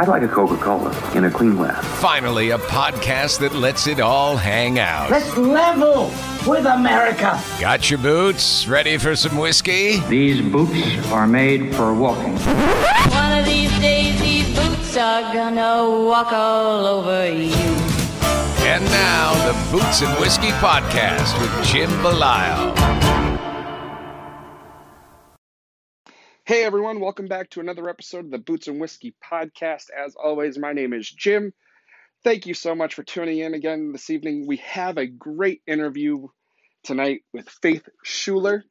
I'd like a Coca-Cola in a clean glass. Finally, a podcast that lets it all hang out. Let's level with America. Got your boots? Ready for some whiskey? These boots are made for walking. One of these days, these boots are gonna walk all over you. And now, the Boots and Whiskey Podcast with Jim Belisle. Hey everyone, welcome back to another episode of the Boots and Whiskey podcast. As always, my name is Jim. Thank you so much for tuning in again this evening. We have a great interview tonight with Faith Schuler.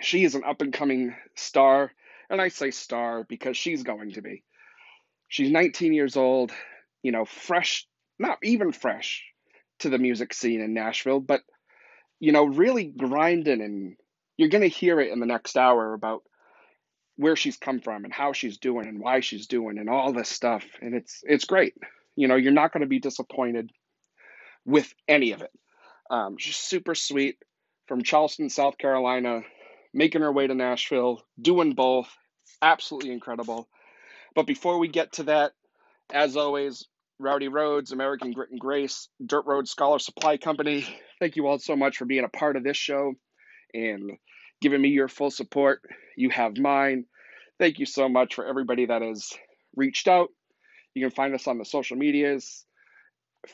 She is an up and coming star, and I say star because she's going to be. She's 19 years old, you know, fresh, not even fresh to the music scene in Nashville, but, you know, really grinding. And you're going to hear it in the next hour about where she's come from and how she's doing and why she's doing and all this stuff. And it's it's great. You know you're not going to be disappointed with any of it. Um, she's super sweet from charleston south carolina making her way to nashville doing both. Absolutely incredible. But before we get to that as always rowdy roads american grit and grace dirt road scholar supply company thank you all so much for being a part of this show and giving me your full support. You have mine. Thank you so much for everybody that has reached out. You can find us on the social medias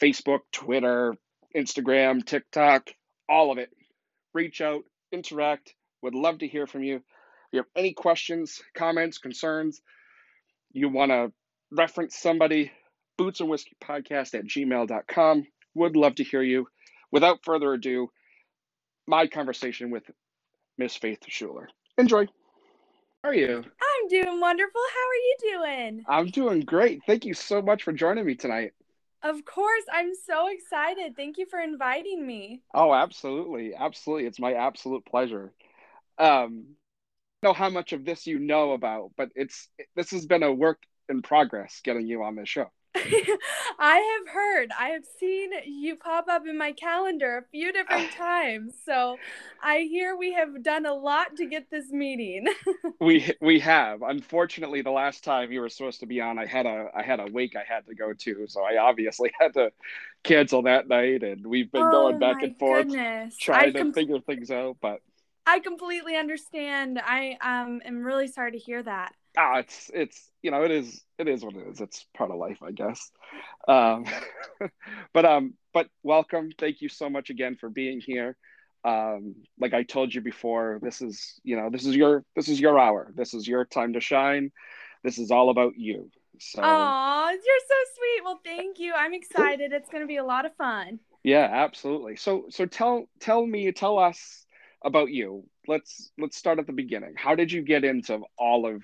Facebook, Twitter, Instagram, TikTok, all of it. Reach out, interact. Would love to hear from you. If you have any questions, comments, concerns, you want to reference somebody, boots and whiskey podcast at gmail.com. Would love to hear you. Without further ado, my conversation with Miss Faith Schuler. Enjoy. How are you? I'm doing wonderful. How are you doing? I'm doing great. Thank you so much for joining me tonight. Of course. I'm so excited. Thank you for inviting me. Oh, absolutely. Absolutely. It's my absolute pleasure. Um, I know how much of this you know about, but it's this has been a work in progress getting you on this show. I have heard, I have seen you pop up in my calendar a few different times. So I hear we have done a lot to get this meeting. we we have. Unfortunately, the last time you were supposed to be on, I had a I had a wake I had to go to, so I obviously had to cancel that night, and we've been oh, going back and forth goodness. trying com- to figure things out. But I completely understand. I um am really sorry to hear that. Ah, it's it's you know it is it is what it is. It's part of life, I guess. Um, but um, but welcome. Thank you so much again for being here. Um, like I told you before, this is you know this is your this is your hour. This is your time to shine. This is all about you. So. You're so sweet. Well, thank you. I'm excited. It's going to be a lot of fun. Yeah, absolutely. So so tell tell me tell us about you. Let's let's start at the beginning. How did you get into all of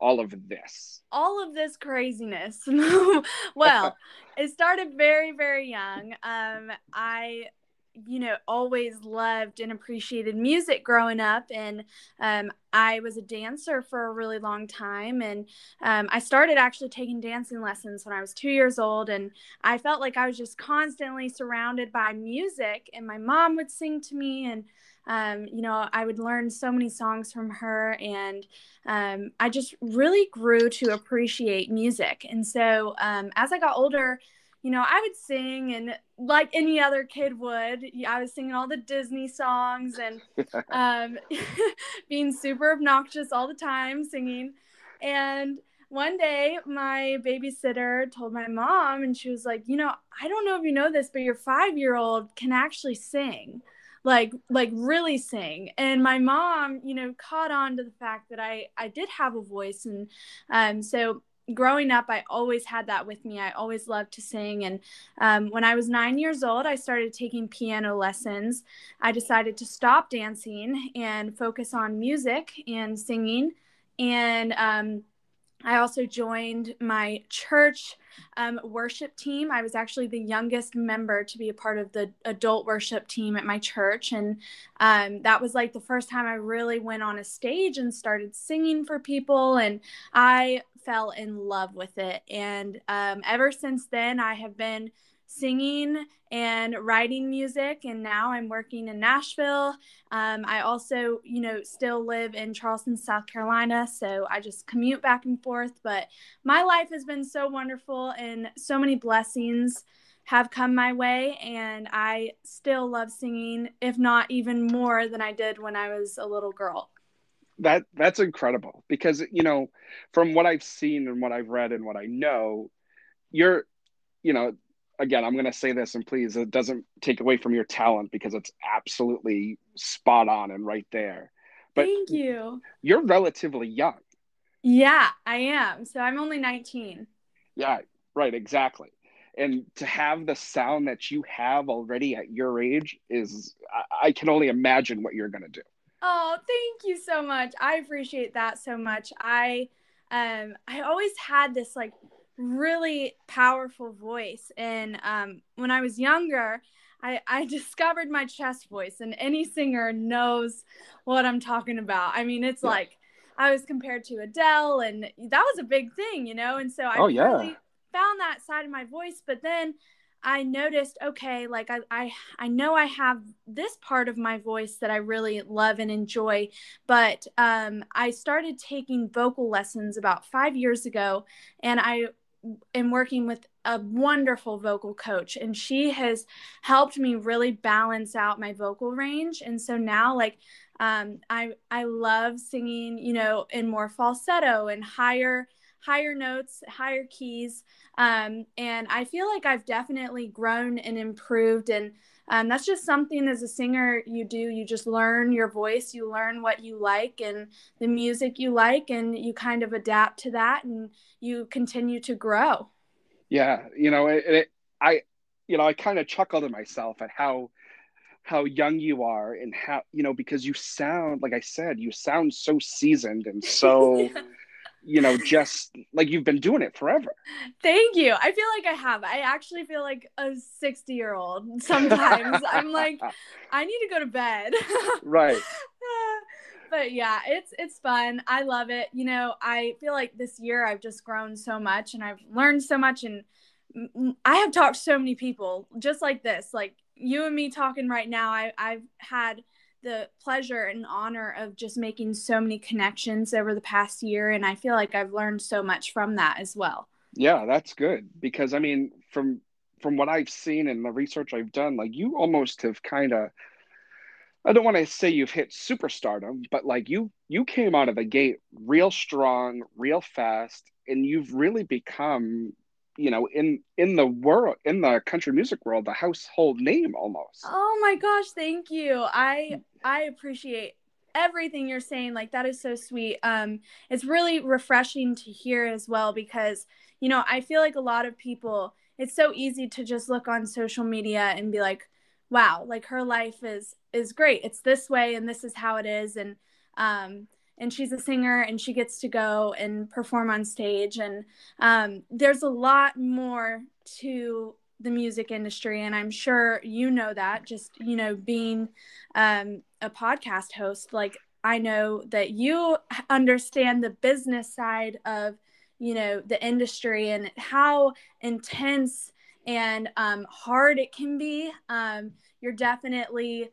all of this? All of this craziness. well, it started very, very young. Um, I you know, always loved and appreciated music growing up. And um, I was a dancer for a really long time. And um, I started actually taking dancing lessons when I was two years old. And I felt like I was just constantly surrounded by music. And my mom would sing to me. And um, you know, I would learn so many songs from her, and um, I just really grew to appreciate music. And so um, as I got older, you know, I would sing, and like any other kid would, I was singing all the Disney songs and um, being super obnoxious all the time, singing. And one day, my babysitter told my mom, and she was like, You know, I don't know if you know this, but your five year old can actually sing like like really sing. And my mom you know caught on to the fact that i i did have a voice. And um so growing up i always had that with me. I always loved to sing. And um, when i was nine years old i started taking piano lessons. I decided to stop dancing and focus on music and singing. And um, I also joined my church um, worship team. I was actually the youngest member to be a part of the adult worship team at my church. And um, that was like the first time I really went on a stage and started singing for people. And I fell in love with it. And um, ever since then, I have been singing and writing music and now i'm working in nashville. Um, i also you know still live in charleston south carolina so i just commute back and forth but my life has been so wonderful and so many blessings have come my way and i still love singing if not even more than i did when i was a little girl. That that's incredible because you know from what i've seen and what i've read and what i know you're you know again, I'm going to say this, and please, it doesn't take away from your talent because it's absolutely spot on and right there. But thank you. You're relatively young. Yeah, I am. So I'm only 19. Yeah, right, exactly. And to have the sound that you have already at your age is, I, I can only imagine what you're going to do. Oh, thank you so much. I appreciate that so much. I, um, I always had this like really powerful voice. And um, when I was younger, I, I discovered my chest voice, and any singer knows what I'm talking about. I mean, it's yeah. like I was compared to Adele, and that was a big thing, you know. And so I oh, yeah. really found that side of my voice. But then I noticed, okay, like I, I I know I have this part of my voice that I really love and enjoy, but um, I started taking vocal lessons about five years ago, and I am working with a wonderful vocal coach and she has helped me really balance out my vocal range. And so now like um, I I love singing you know in more falsetto and higher higher notes higher keys. Um, and I feel like I've definitely grown and improved and um, that's just something as a singer you do. You just learn your voice you learn what you like and the music you like and you kind of adapt to that and you continue to grow. Yeah you know it, it i you know i kind of chuckle to myself at how how young you are and how you know because you sound like i said you sound so seasoned and so you know, just like you've been doing it forever. Thank you. I feel like I have. I actually feel like a 60 year old sometimes. I'm like, I need to go to bed. right. but yeah, it's it's fun. I love it. You know, I feel like this year I've just grown so much and I've learned so much and I have talked to so many people just like this. Like you and me talking right now, I I've had the pleasure and honor of just making so many connections over the past year and i feel like i've learned so much from that as well. Yeah that's good because i mean from from what i've seen and the research i've done like you almost have kind of i don't want to say you've hit superstardom but like you you came out of the gate real strong real fast and you've really become you know in in the world in the country music world the household name almost. Oh my gosh thank you. I i appreciate everything you're saying. Like that is so sweet. Um it's really refreshing to hear as well because you know i feel like a lot of people it's so easy to just look on social media and be like wow like her life is is great. It's this way and this is how it is. And um and she's a singer and she gets to go and perform on stage. And um, there's a lot more to the music industry and i'm sure you know that just you know being um, a podcast host like i know that you understand the business side of you know the industry and how intense and um, hard it can be. Um, you're definitely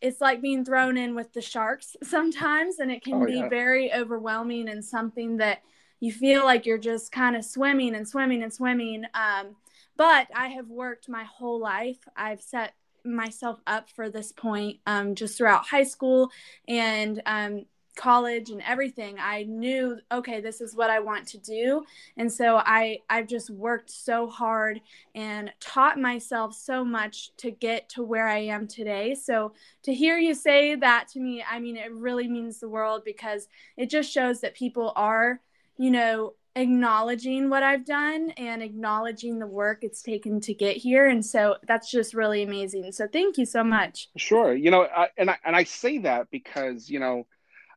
it's like being thrown in with the sharks sometimes and it can Oh, be yeah. very overwhelming and something that you feel like you're just kind of swimming and swimming and swimming um, but i have worked my whole life i've set myself up for this point um, just throughout high school and um, college and everything i knew okay this is what i want to do. And so i i've just worked so hard and taught myself so much to get to where i am today. So to hear you say that to me i mean it really means the world because it just shows that people are you know acknowledging what i've done and acknowledging the work it's taken to get here. And so that's just really amazing. So thank you so much. Sure. You know, I, and I and I say that because you know,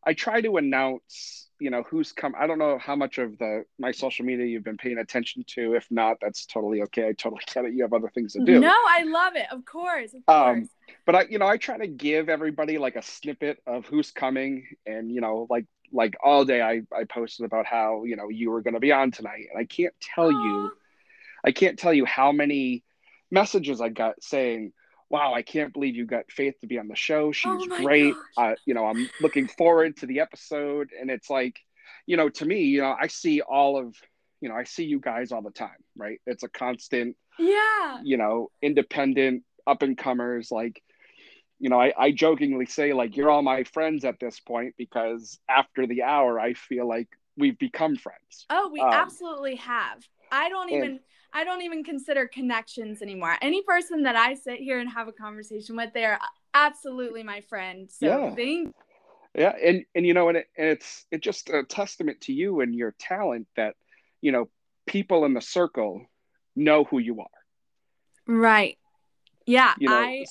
I try to announce you know who's come. I don't know how much of the my social media you've been paying attention to. If not, that's totally okay. I totally get it. You have other things to do. no i love it of course of course Um, but I, you know, I try to give everybody like a snippet of who's coming, and you know, like like all day I I posted about how you know you were going to be on tonight, and I can't tell you, I can't tell you how many messages I got saying, "Wow, I can't believe you got Faith to be on the show. She's Oh great. Uh, you know, I'm looking forward to the episode." And it's like, you know, to me, you know, I see all of, you know, I see you guys all the time, right? It's a constant yeah you know, independent up and comers. Like, you know, I, I jokingly say, like, you're all my friends at this point because after the hour, I feel like we've become friends. Oh, we Um, absolutely have. I don't and- even I don't even consider connections anymore. Any person that I sit here and have a conversation with, they're absolutely my friend. So Yeah. thank Yeah. And, and, you know, and, it, and it's, it's just a testament to you and your talent that, you know, people in the circle know who you are. Right. Yeah, You know, I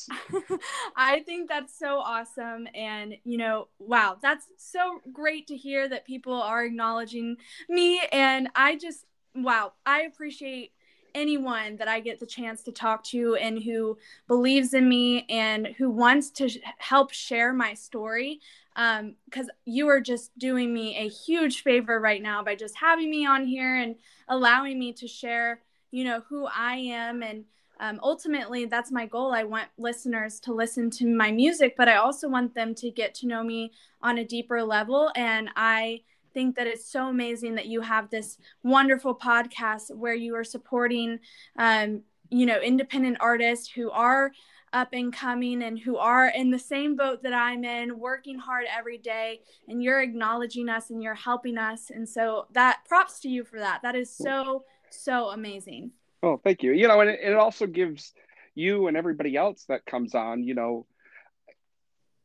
I think that's so awesome and you know, wow, that's so great to hear that people are acknowledging me and I just wow, I appreciate anyone that I get the chance to talk to and who believes in me and who wants to sh- help share my story um cuz you are just doing me a huge favor right now by just having me on here and allowing me to share, you know, who I am. And um, ultimately that's my goal. I want listeners to listen to my music but i also want them to get to know me on a deeper level. And i think that it's so amazing that you have this wonderful podcast where you are supporting um, you know independent artists who are up and coming and who are in the same boat that i'm in working hard every day and you're acknowledging us and you're helping us. And so that props to you for that. That is so so amazing. Oh, thank you. You know, and it, it also gives you and everybody else that comes on, you know,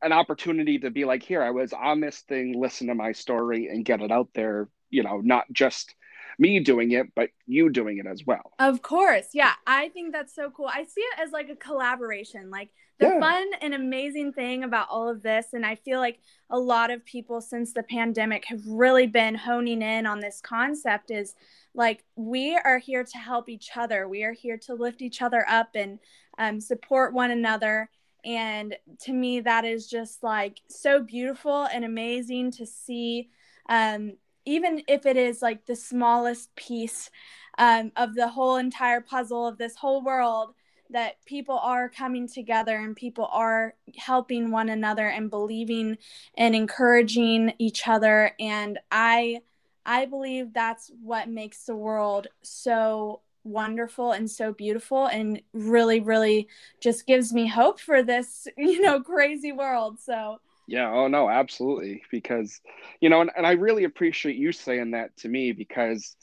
an opportunity to be like, here, I was on this thing, listen to my story and get it out there, you know, not just me doing it, but you doing it as well. Of course. Yeah. I think that's so cool. I see it as like a collaboration. Like the Yeah. fun and amazing thing about all of this, and I feel like a lot of people since the pandemic have really been honing in on this concept is like we are here to help each other. We are here to lift each other up and um, support one another. And to me, that is just like so beautiful and amazing to see. Um, even if it is like the smallest piece um, of the whole entire puzzle of this whole world, that people are coming together and people are helping one another and believing and encouraging each other. And I, I believe that's what makes the world so wonderful and so beautiful and really really just gives me hope for this you know crazy world so Yeah, oh no, absolutely. Because, you know, and, and I really appreciate you saying that to me because,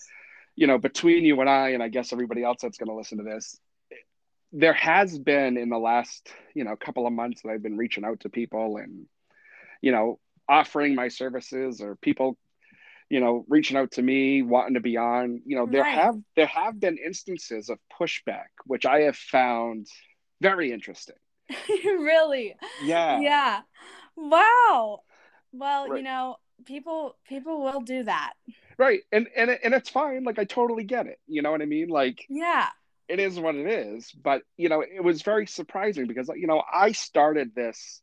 you know, between you and I, and I guess everybody else that's going to listen to this, there has been in the last, you know, couple of months that I've been reaching out to people and, you know, offering my services or people, you know, reaching out to me, wanting to be on, you know, there Right. have there have been instances of pushback, which I have found very interesting. really? Yeah. yeah. Wow. Well you know people people will do that. Right. And and and it's fine. Like i totally get it. You know what i mean? Like yeah. it is what it is. But you know, it was very surprising because you know I started this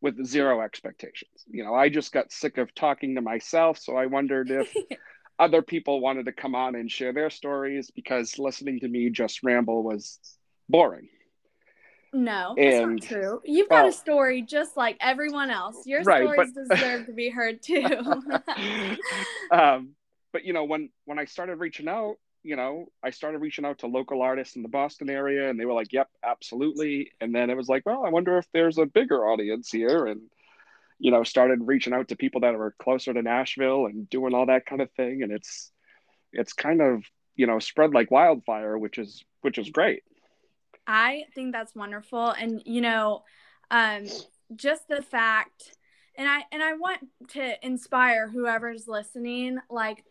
with zero expectations. You know, I just got sick of talking to myself, so I wondered if other people wanted to come on and share their stories because listening to me just ramble was boring. No, that's and, not true. You've got a story just like everyone else. Your right, stories but, deserve to be heard too. um, but you know, when when I started reaching out, you know, I started reaching out to local artists in the Boston area, and they were like, "Yep, absolutely." And then it was like, "Well, I wonder if there's a bigger audience here," and you know, started reaching out to people that were closer to Nashville and doing all that kind of thing. And it's it's kind of you know spread like wildfire, which is which is great. I think that's wonderful. And, you know, um, just the fact, and I, and I want to inspire whoever's listening, like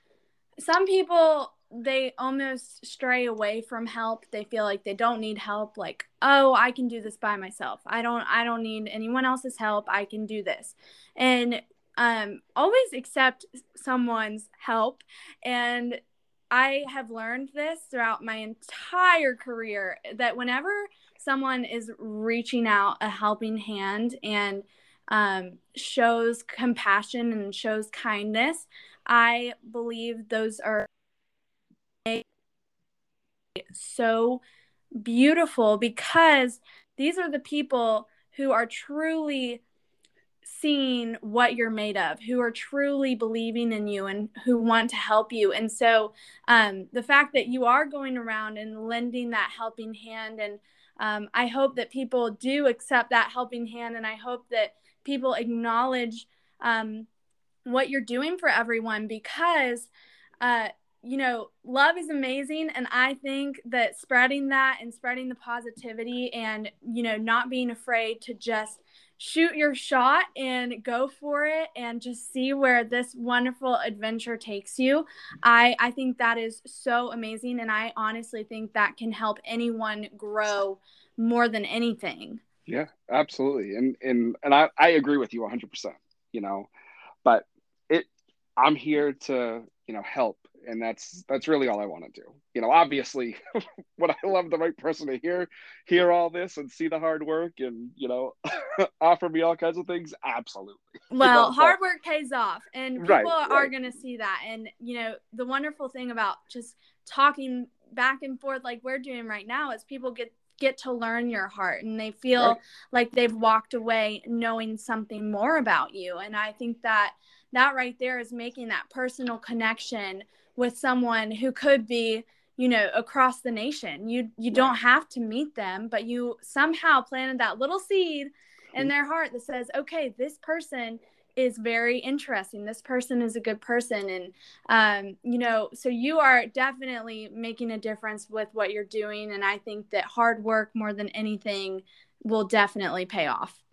some people, they almost stray away from help. They feel like they don't need help. Like, oh, I can do this by myself. I don't, I don't need anyone else's help. I can do this. And, um, always accept someone's help and I have learned this throughout my entire career that whenever someone is reaching out a helping hand and um, shows compassion and shows kindness, I believe those are so beautiful because these are the people who are truly seeing what you're made of, who are truly believing in you and who want to help you. And so um, the fact that you are going around and lending that helping hand, and um, I hope that people do accept that helping hand, and I hope that people acknowledge um, what you're doing for everyone because. Uh, you know, love is amazing. And I think that spreading that and spreading the positivity and, you know, not being afraid to just shoot your shot and go for it and just see where this wonderful adventure takes you. I I think that is so amazing and I honestly think that can help anyone grow more than anything. Yeah, absolutely. And and and I I agree with you 100%, you know. But it I'm here to, you know, help and that's that's really all I want to do. You know, obviously, would I love the right person to hear hear all this and see the hard work and you know offer me all kinds of things? Absolutely. Well, you know, hard work pays off, and people right, are right. going to see that. And you know, the wonderful thing about just talking back and forth like we're doing right now is people get get to learn your heart and they feel right. like they've walked away knowing something more about you and i think that that right there is making that personal connection with someone who could be you know across the nation. You you don't have to meet them but you somehow planted that little seed in their heart that says okay this person is very interesting. This person is a good person. And um, you know so you are definitely making a difference with what you're doing and i think that hard work more than anything will definitely pay off.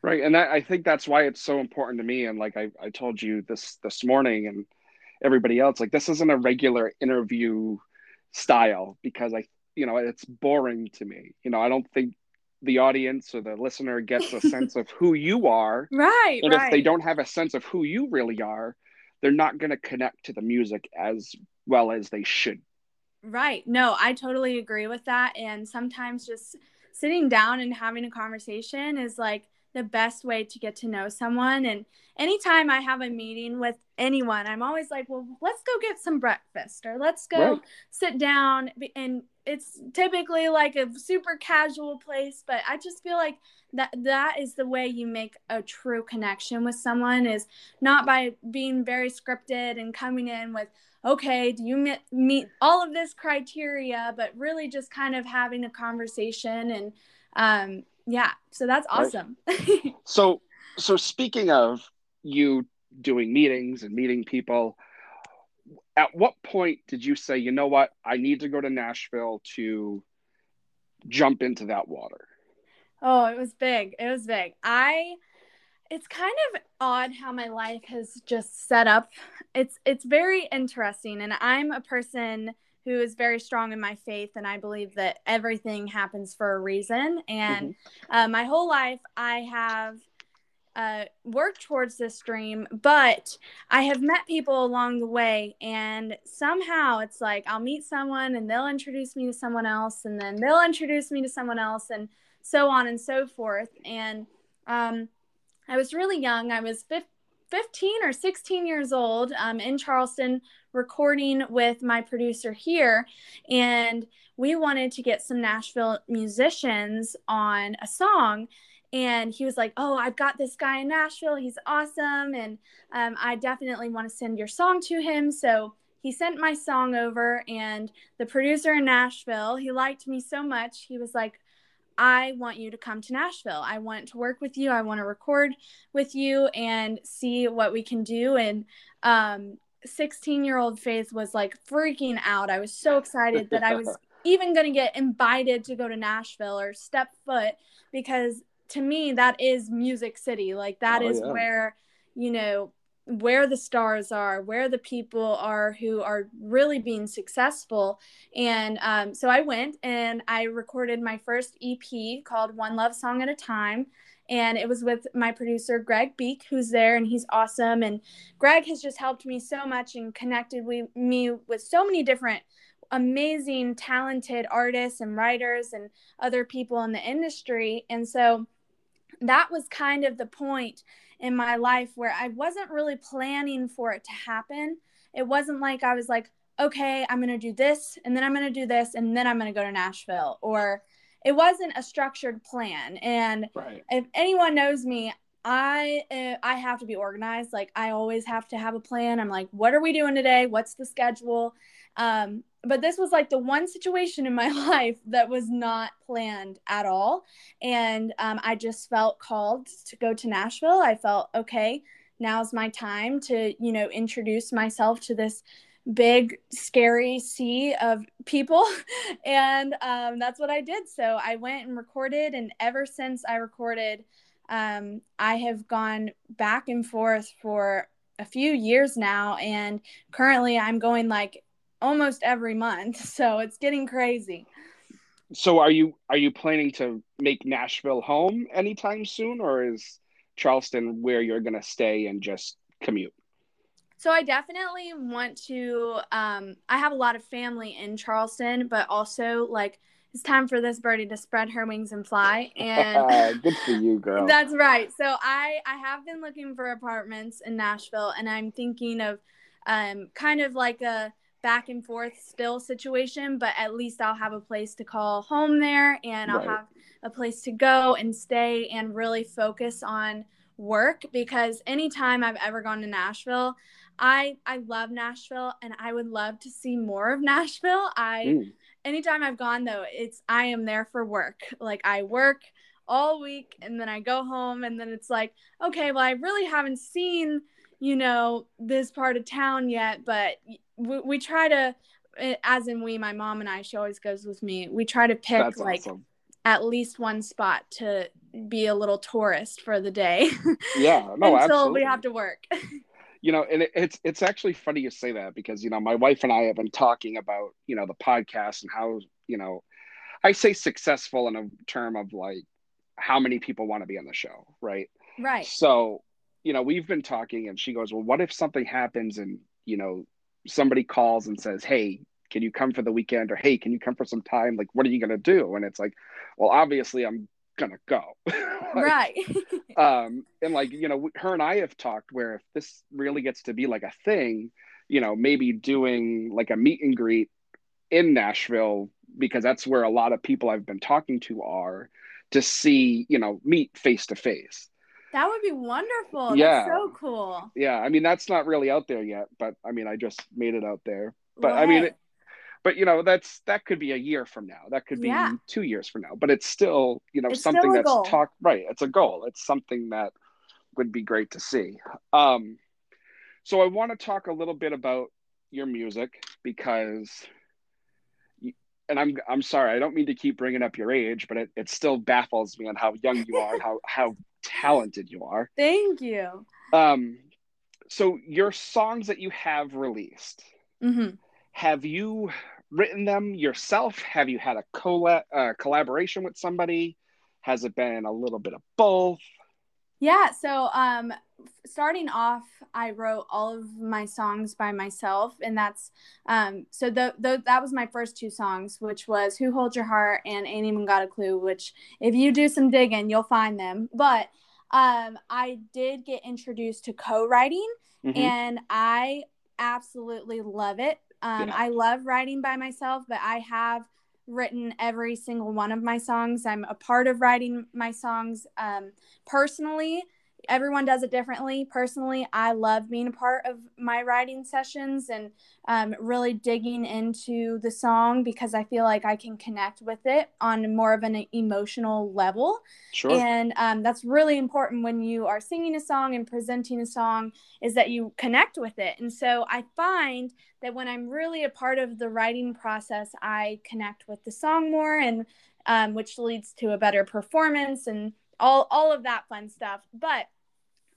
Right and that, i think that's why it's so important to me and like I, I told you this this morning and everybody else. Like this isn't a regular interview style because I, you know, it's boring to me. You know, I don't think the audience or the listener gets a sense of who you are. Right. And right. if they don't have a sense of who you really are, they're not going to connect to the music as well as they should. Right. No, I totally agree with that. And sometimes just sitting down and having a conversation is like the best way to get to know someone. And anytime I have a meeting with anyone, I'm always like, well, let's go get some breakfast or let's go right. sit down. And it's typically like a super casual place, but I just feel like that that is the way you make a true connection with someone is not by being very scripted and coming in with okay do you meet, meet all of this criteria but really just kind of having a conversation and um, yeah so that's awesome. Right. so so speaking of you doing meetings and meeting people at what point did you say you know what? I need to go to nashville to jump into that water oh it was big. It was big. I it's kind of odd how my life has just set up. It's it's very interesting and i'm a person who is very strong in my faith and i believe that everything happens for a reason and mm-hmm. uh, my whole life i have uh, work towards this dream, but I have met people along the way, and somehow it's like I'll meet someone and they'll introduce me to someone else, and then they'll introduce me to someone else, and so on and so forth. And um, I was really young. I was 15 or 16 years old um, in Charleston recording with my producer here. And we wanted to get some Nashville musicians on a song. And he was like, Oh, I've got this guy in Nashville. He's awesome. And um, I definitely want to send your song to him. So he sent my song over. And the producer in Nashville, he liked me so much. He was like, I want you to come to Nashville. I want to work with you. I want to record with you and see what we can do. And um, 16 year old Faith was like freaking out. I was so excited that I was even going to get invited to go to Nashville or step foot because to me, that is Music City. Like, that oh, is yeah. where, you know, where the stars are, where the people are who are really being successful. And um, so I went and I recorded my first EP called One Love Song at a Time. And it was with my producer, Greg Beek, who's there, and he's awesome. And Greg has just helped me so much and connected we, me with so many different amazing, talented artists and writers and other people in the industry. And so that was kind of the point in my life where I wasn't really planning for it to happen. It wasn't like I was like, okay, I'm going to do this and then I'm going to do this and then I'm going to go to Nashville or it wasn't a structured plan. And right. if anyone knows me, I uh, I have to be organized. Like I always have to have a plan. I'm like, what are we doing today? What's the schedule? Um, but this was like the one situation in my life that was not planned at all. And um, I just felt called to go to Nashville. I felt, okay, now's my time to, you know, introduce myself to this big, scary sea of people. and um, that's what I did. So I went and recorded. And ever since I recorded, um, I have gone back and forth for a few years now. And currently I'm going like almost every month. So it's getting crazy. So are you are you planning to make Nashville home anytime soon or is Charleston where you're going to stay and just commute? So I definitely want to um I have a lot of family in Charleston, but also like it's time for this birdie to spread her wings and fly and good for you girl. That's right. So i i have been looking for apartments in nashville and i'm thinking of um kind of like a back and forth still situation, but at least I'll have a place to call home there and I'll have a place to go and stay and really focus on work because anytime I've ever gone to Nashville, I I love Nashville and I would love to see more of Nashville. I mm. anytime I've gone though, it's I am there for work. Like I work all week and then I go home and then it's like, okay, well I really haven't seen you know this part of town yet but we, we try to eh, as in we my mom and i she always goes with me we try to pick That's like awesome. at least one spot to be a little tourist for the day yeah no until absolutely. we have to work you know and it, it's it's actually funny you say that because you know my wife and i have been talking about you know the podcast and how you know i say successful in a term of like how many people want to be on the show right right so you know, we've been talking and she goes, Well, what if something happens and, you know, somebody calls and says, Hey, can you come for the weekend? Or hey, can you come for some time? Like, what are you gonna do? And it's like, well, obviously I'm gonna go. like, right. um, and like, you know, her and I have talked where if this really gets to be like a thing, you know, maybe doing like a meet and greet in Nashville, because that's where a lot of people I've been talking to are to see, you know, meet face to face. That would be wonderful. Yeah. That's so cool. Yeah. I mean, that's not really out there yet, but I mean, I just made it out there. But. I mean, it, but you know, that's that could be a year from now. That could be yeah. two years from now. But it's still, you know, it's something that's talked right. It's a goal. It's something that would be great to see. Um, so I want to talk a little bit about your music because and I'm I'm sorry, I don't mean to keep bringing up your age, but it, it still baffles me on how young you are and how how talented you are. Thank you. Um, so your songs that you have released, mm-hmm. have you written them yourself? Have you had a colla- uh, collaboration with somebody? Has it been a little bit of both? Yeah, so um starting off I wrote all of my songs by myself and that's um so the, the that was my first two songs which was Who Holds Your Heart and Ain't Even Got a Clue which if you do some digging you'll find them. But um I did get introduced to co-writing mm-hmm. and I absolutely love it. Um yeah. I love writing by myself, but I have written every single one of my songs. I'm a part of writing my songs um, personally everyone does it differently. Personally, I love being a part of my writing sessions and um, really digging into the song because I feel like I can connect with it on more of an emotional level. Sure. And um, that's really important when you are singing a song and presenting a song is that you connect with it. And so I find that when I'm really a part of the writing process, I connect with the song more and um, which leads to a better performance and all all of that fun stuff. But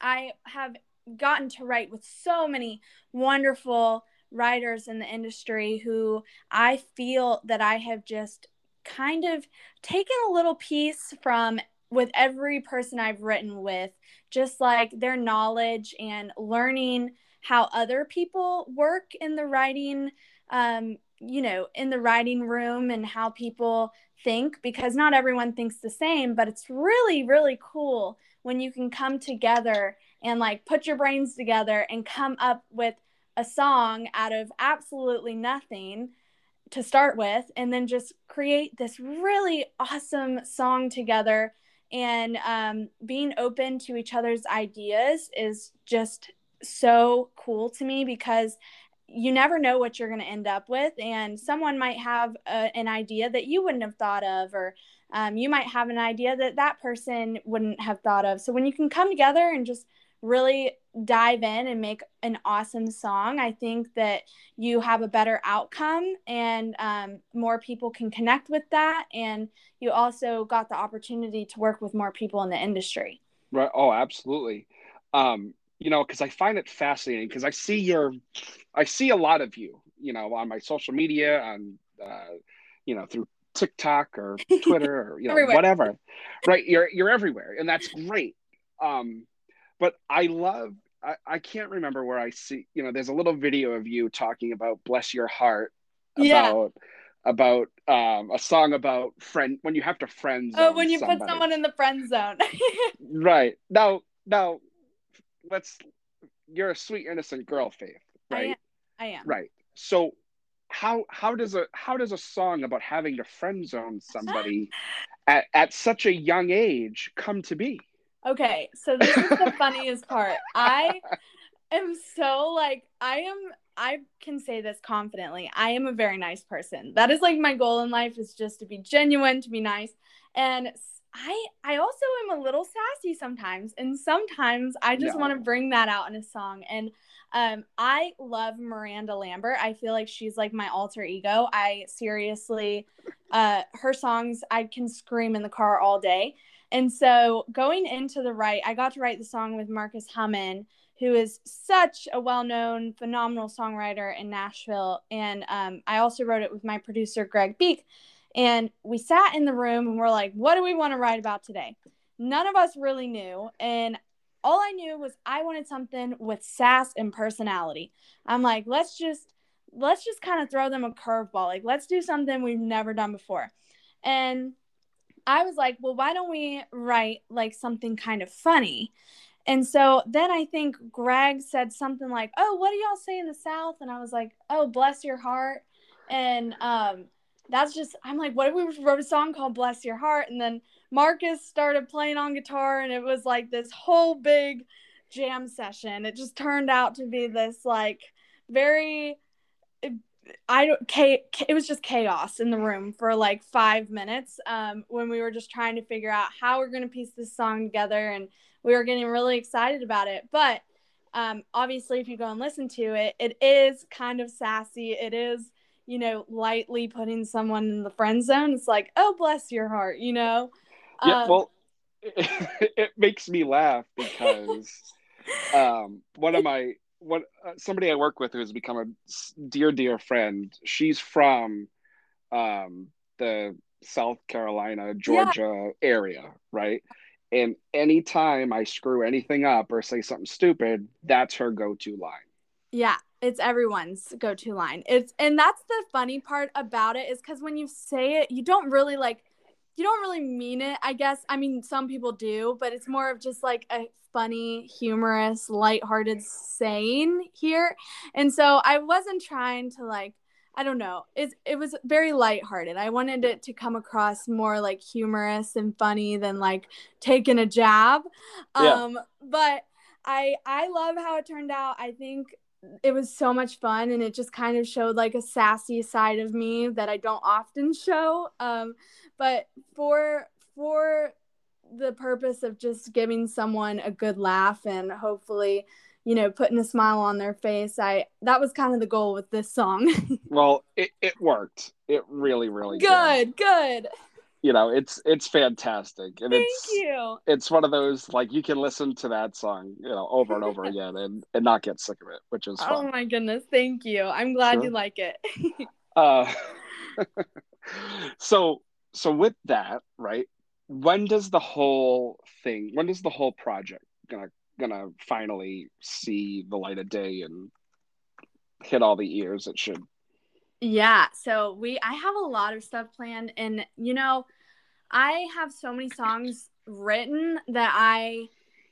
I have gotten to write with so many wonderful writers in the industry who I feel that I have just kind of taken a little piece from with every person I've written with, just like their knowledge and learning how other people work in the writing, um, you know, in the writing room and how people think, because not everyone thinks the same, but it's really, really cool when you can come together and like put your brains together and come up with a song out of absolutely nothing to start with and then just create this really awesome song together. And um, being open to each other's ideas is just so cool to me because you never know what you're going to end up with and someone might have a, an idea that you wouldn't have thought of or um, you might have an idea that that person wouldn't have thought of. So when you can come together and just really dive in and make an awesome song i think that you have a better outcome and um, more people can connect with that and you also got the opportunity to work with more people in the industry. Right. Oh absolutely. Um, you know because i find it fascinating because i see your i see a lot of you you know on my social media on uh, you know through tiktok or twitter or you know whatever. Right you're you're everywhere and that's great. Um but i love I, I can't remember where i see you know there's a little video of you talking about bless your heart about yeah. about um, a song about friend when you have to friend oh when you somebody. put someone in the friend zone. Right. Now now let's you're a sweet innocent girl, Faith, right? I am. I am. Right. So how how does a how does a song about having to friend zone somebody at, at such a young age come to be? Okay, so this is the funniest part. I am so like I am I can say this confidently. I am a very nice person. That is like my goal in life is just to be genuine, to be nice. And I I also am a little sassy sometimes, and sometimes I just no. want to bring that out in a song. And um, I love Miranda Lambert. I feel like she's like my alter ego. I seriously, uh, her songs I can scream in the car all day. And so going into the write, I got to write the song with Marcus Hummon, who is such a well-known, phenomenal songwriter in Nashville. And um, I also wrote it with my producer Greg Beek. And we sat in the room and we're like, what do we want to write about today? None of us really knew. And all I knew was I wanted something with sass and personality. I'm like, let's just let's just kind of throw them a curveball. Like, let's do something we've never done before. And I was like, well, why don't we write like something kind of funny? And so then I think Greg said something like, "Oh, what do y'all say in the South?" And I was like, "Oh, bless your heart." And um, that's just I'm like, what if we wrote a song called Bless Your Heart? And then Marcus started playing on guitar and it was like this whole big jam session. It just turned out to be this like very I don't it was just chaos in the room for like 5 minutes um when we were just trying to figure out how we're going to piece this song together and we were getting really excited about it. But um obviously if you go and listen to it, it is kind of sassy. It is you know, lightly putting someone in the friend zone. It's like, oh, bless your heart, you know? Yeah, um, well, it, it, makes me laugh because um, one of my, what uh, somebody I work with who has become a dear, dear friend, she's from um, the South Carolina, Georgia yeah. area, right? And anytime I screw anything up or say something stupid, that's her go-to line. Yeah, it's everyone's go-to line. It's and that's the funny part about it is cuz when you say it, you don't really like you don't really mean it, I guess. I mean, some people do, but it's more of just like a funny, humorous, lighthearted saying here. And so I wasn't trying to like I don't know. It it was very lighthearted. I wanted it to come across more like humorous and funny than like taking a jab. Yeah. Um but I I love how it turned out. I think it was so much fun and it just kind of showed like a sassy side of me that I don't often show. Um but for for the purpose of just giving someone a good laugh and hopefully you know putting a smile on their face i that was kind of the goal with this song well it, it worked it really really good did. good you know it's it's fantastic and Thank it's you. it's one of those like you can listen to that song you know over and over again and and not get sick of it which is fun. oh my goodness thank you i'm glad sure. you like it uh so so with that right when does the whole thing when does the whole project gonna gonna finally see the light of day and hit all the ears it should yeah so we i have a lot of stuff planned and you know i have so many songs written that i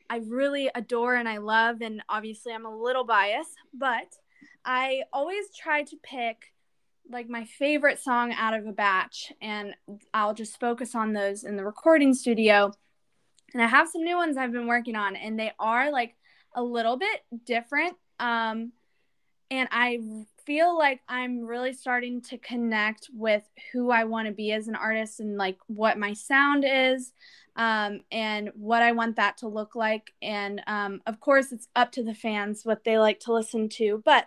i really adore and i love and obviously i'm a little biased but i always try to pick like my favorite song out of a batch and I'll just focus on those in the recording studio. And I have some new ones I've been working on and they are like a little bit different um and I feel like I'm really starting to connect with who I want to be as an artist and like what my sound is um, and what I want that to look like. And um, of course, it's up to the fans what they like to listen to. But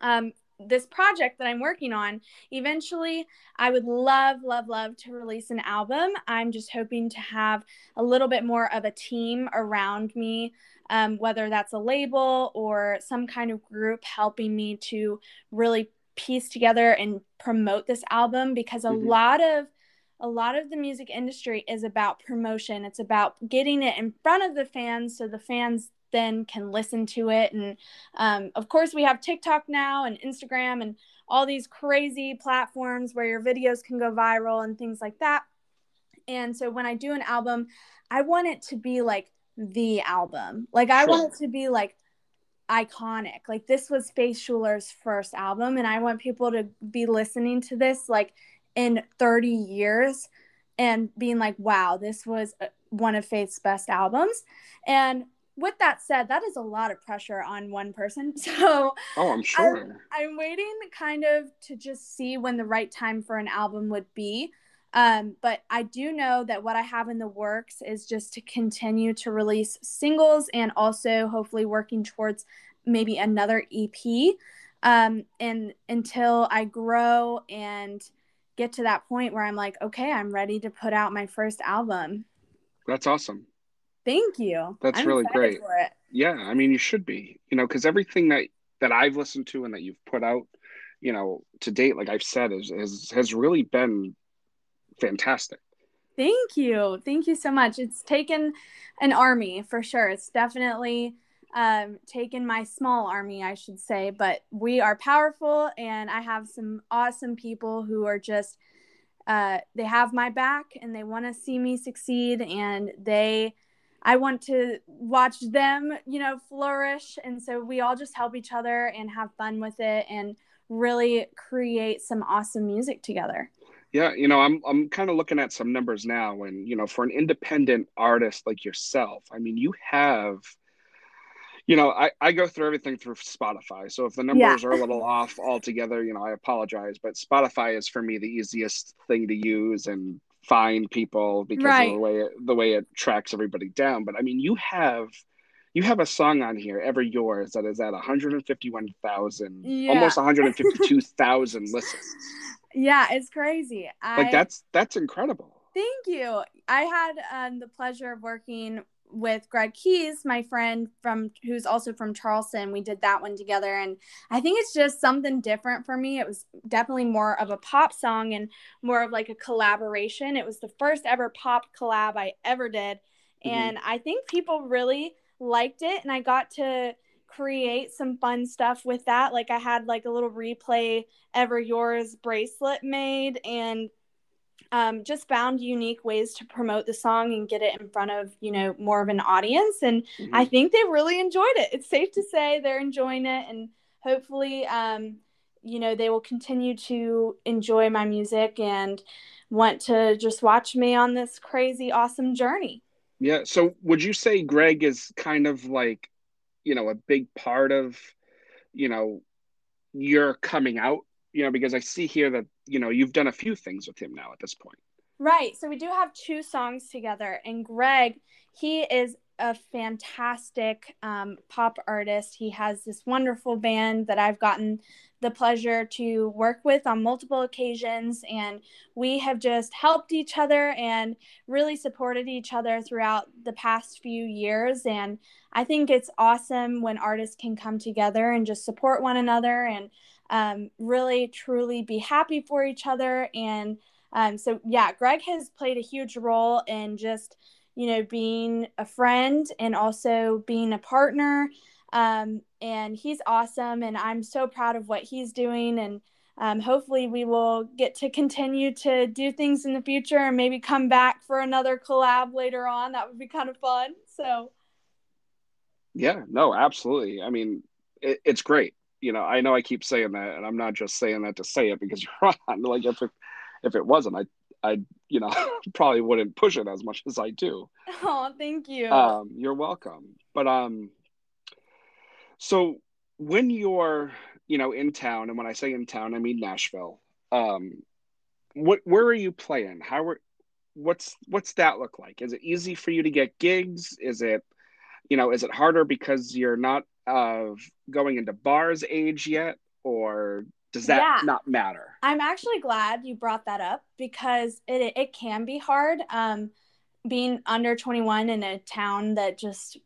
um, this project that I'm working on, eventually I would love, love, love to release an album. I'm just hoping to have a little bit more of a team around me, um, whether that's a label or some kind of group helping me to really piece together and promote this album because a mm-hmm. lot of a lot of the music industry is about promotion. It's about getting it in front of the fans so the fans then can listen to it. And um, of course, we have TikTok now and Instagram and all these crazy platforms where your videos can go viral and things like that. And so when I do an album, I want it to be like the album. Like I sure. want it to be like iconic. Like this was Faith Schuler's first album, and I want people to be listening to this like in 30 years and being like, wow, this was uh, one of Faith's best albums. And with that said, that is a lot of pressure on one person. So, oh, I'm sure. I'm, I'm, waiting kind of to just see when the right time for an album would be. Um, but I do know that what I have in the works is just to continue to release singles and also hopefully working towards maybe another EP. Um, and until I grow and get to that point where I'm like, okay, I'm ready to put out my first album. That's awesome. Thank you. That's I'm really great. Yeah, I mean, you should be, you know, because everything that that I've listened to and that you've put out, you know, to date, like I've said, is, is has really been fantastic. Thank you. Thank you so much. It's taken an army for sure. It's definitely um, taken my small army, I should say, but we are powerful, and I have some awesome people who are just, uh, they have my back and they want to see me succeed, and they I want to watch them, you know, flourish. And so we all just help each other and have fun with it and really create some awesome music together. Yeah, you know, I'm I'm kind of looking at some numbers now and you know, for an independent artist like yourself, I mean, you have you know, I, I go through everything through Spotify. So if the numbers yeah. are a little off altogether, you know, I apologize. But Spotify is for me the easiest thing to use and find people because right. of the way it, the way it tracks everybody down. But I mean, you have you have a song on here, "Ever Yours," that is at 151,000, yeah. almost 152,000 listens. Yeah, it's crazy. I, like that's that's incredible. Thank you. I had um, the pleasure of working with Greg Keys, my friend from who's also from Charleston. We did that one together and I think it's just something different for me. It was definitely more of a pop song and more of like a collaboration. It was the first ever pop collab I ever did mm-hmm. And I think people really liked it. And I got to create some fun stuff with that. Like I had like a little replay ever yours bracelet made and um, just found unique ways to promote the song and get it in front of you know more of an audience. And mm-hmm. i think they really enjoyed it. It's safe to say they're enjoying it. And hopefully um, you know they will continue to enjoy my music and want to just watch me on this crazy awesome journey. Yeah. So would you say greg is kind of like you know a big part of you know your coming out you know because i see here that you know you've done a few things with him now at this point. Right. So we do have two songs together and greg he is a fantastic um, pop artist. He has this wonderful band that i've gotten the pleasure to work with on multiple occasions and we have just helped each other and really supported each other throughout the past few years. And i think it's awesome when artists can come together and just support one another and um, really truly be happy for each other. And um, so, yeah, Greg has played a huge role in just, you know, being a friend and also being a partner. Um, and he's awesome. And I'm so proud of what he's doing. And um, hopefully, we will get to continue to do things in the future and maybe come back for another collab later on. That would be kind of fun. So, yeah, no, absolutely. I mean, it, it's great you know, I know I keep saying that, and I'm not just saying that to say it because you're on. Like if it if it wasn't, I I you know probably wouldn't push it as much as I do. Oh, thank you. Um, you're welcome. But um, so when you're you know in town, and when I say in town, I mean Nashville. Um, what where are you playing? How are what's what's that look like? Is it easy for you to get gigs? Is it you know is it harder because you're not of going into bars age yet, or does that yeah. not matter? I'm actually glad you brought that up because it it can be hard. Um, being under 21 in a town that just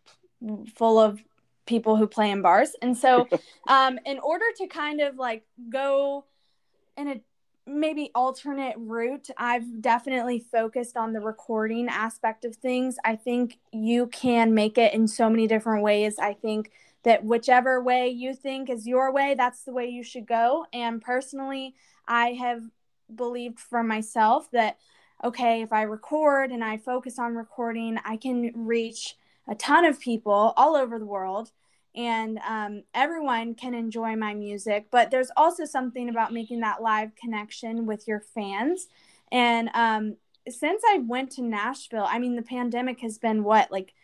full of people who play in bars, and so um, in order to kind of like go in a maybe alternate route i've definitely focused on the recording aspect of things i think you can make it in so many different ways i think that whichever way you think is your way, that's the way you should go. And personally, I have believed for myself that, okay, if I record and I focus on recording, I can reach a ton of people all over the world and um, everyone can enjoy my music. But there's also something about making that live connection with your fans. And um, since I went to Nashville, I mean, the pandemic has been what, like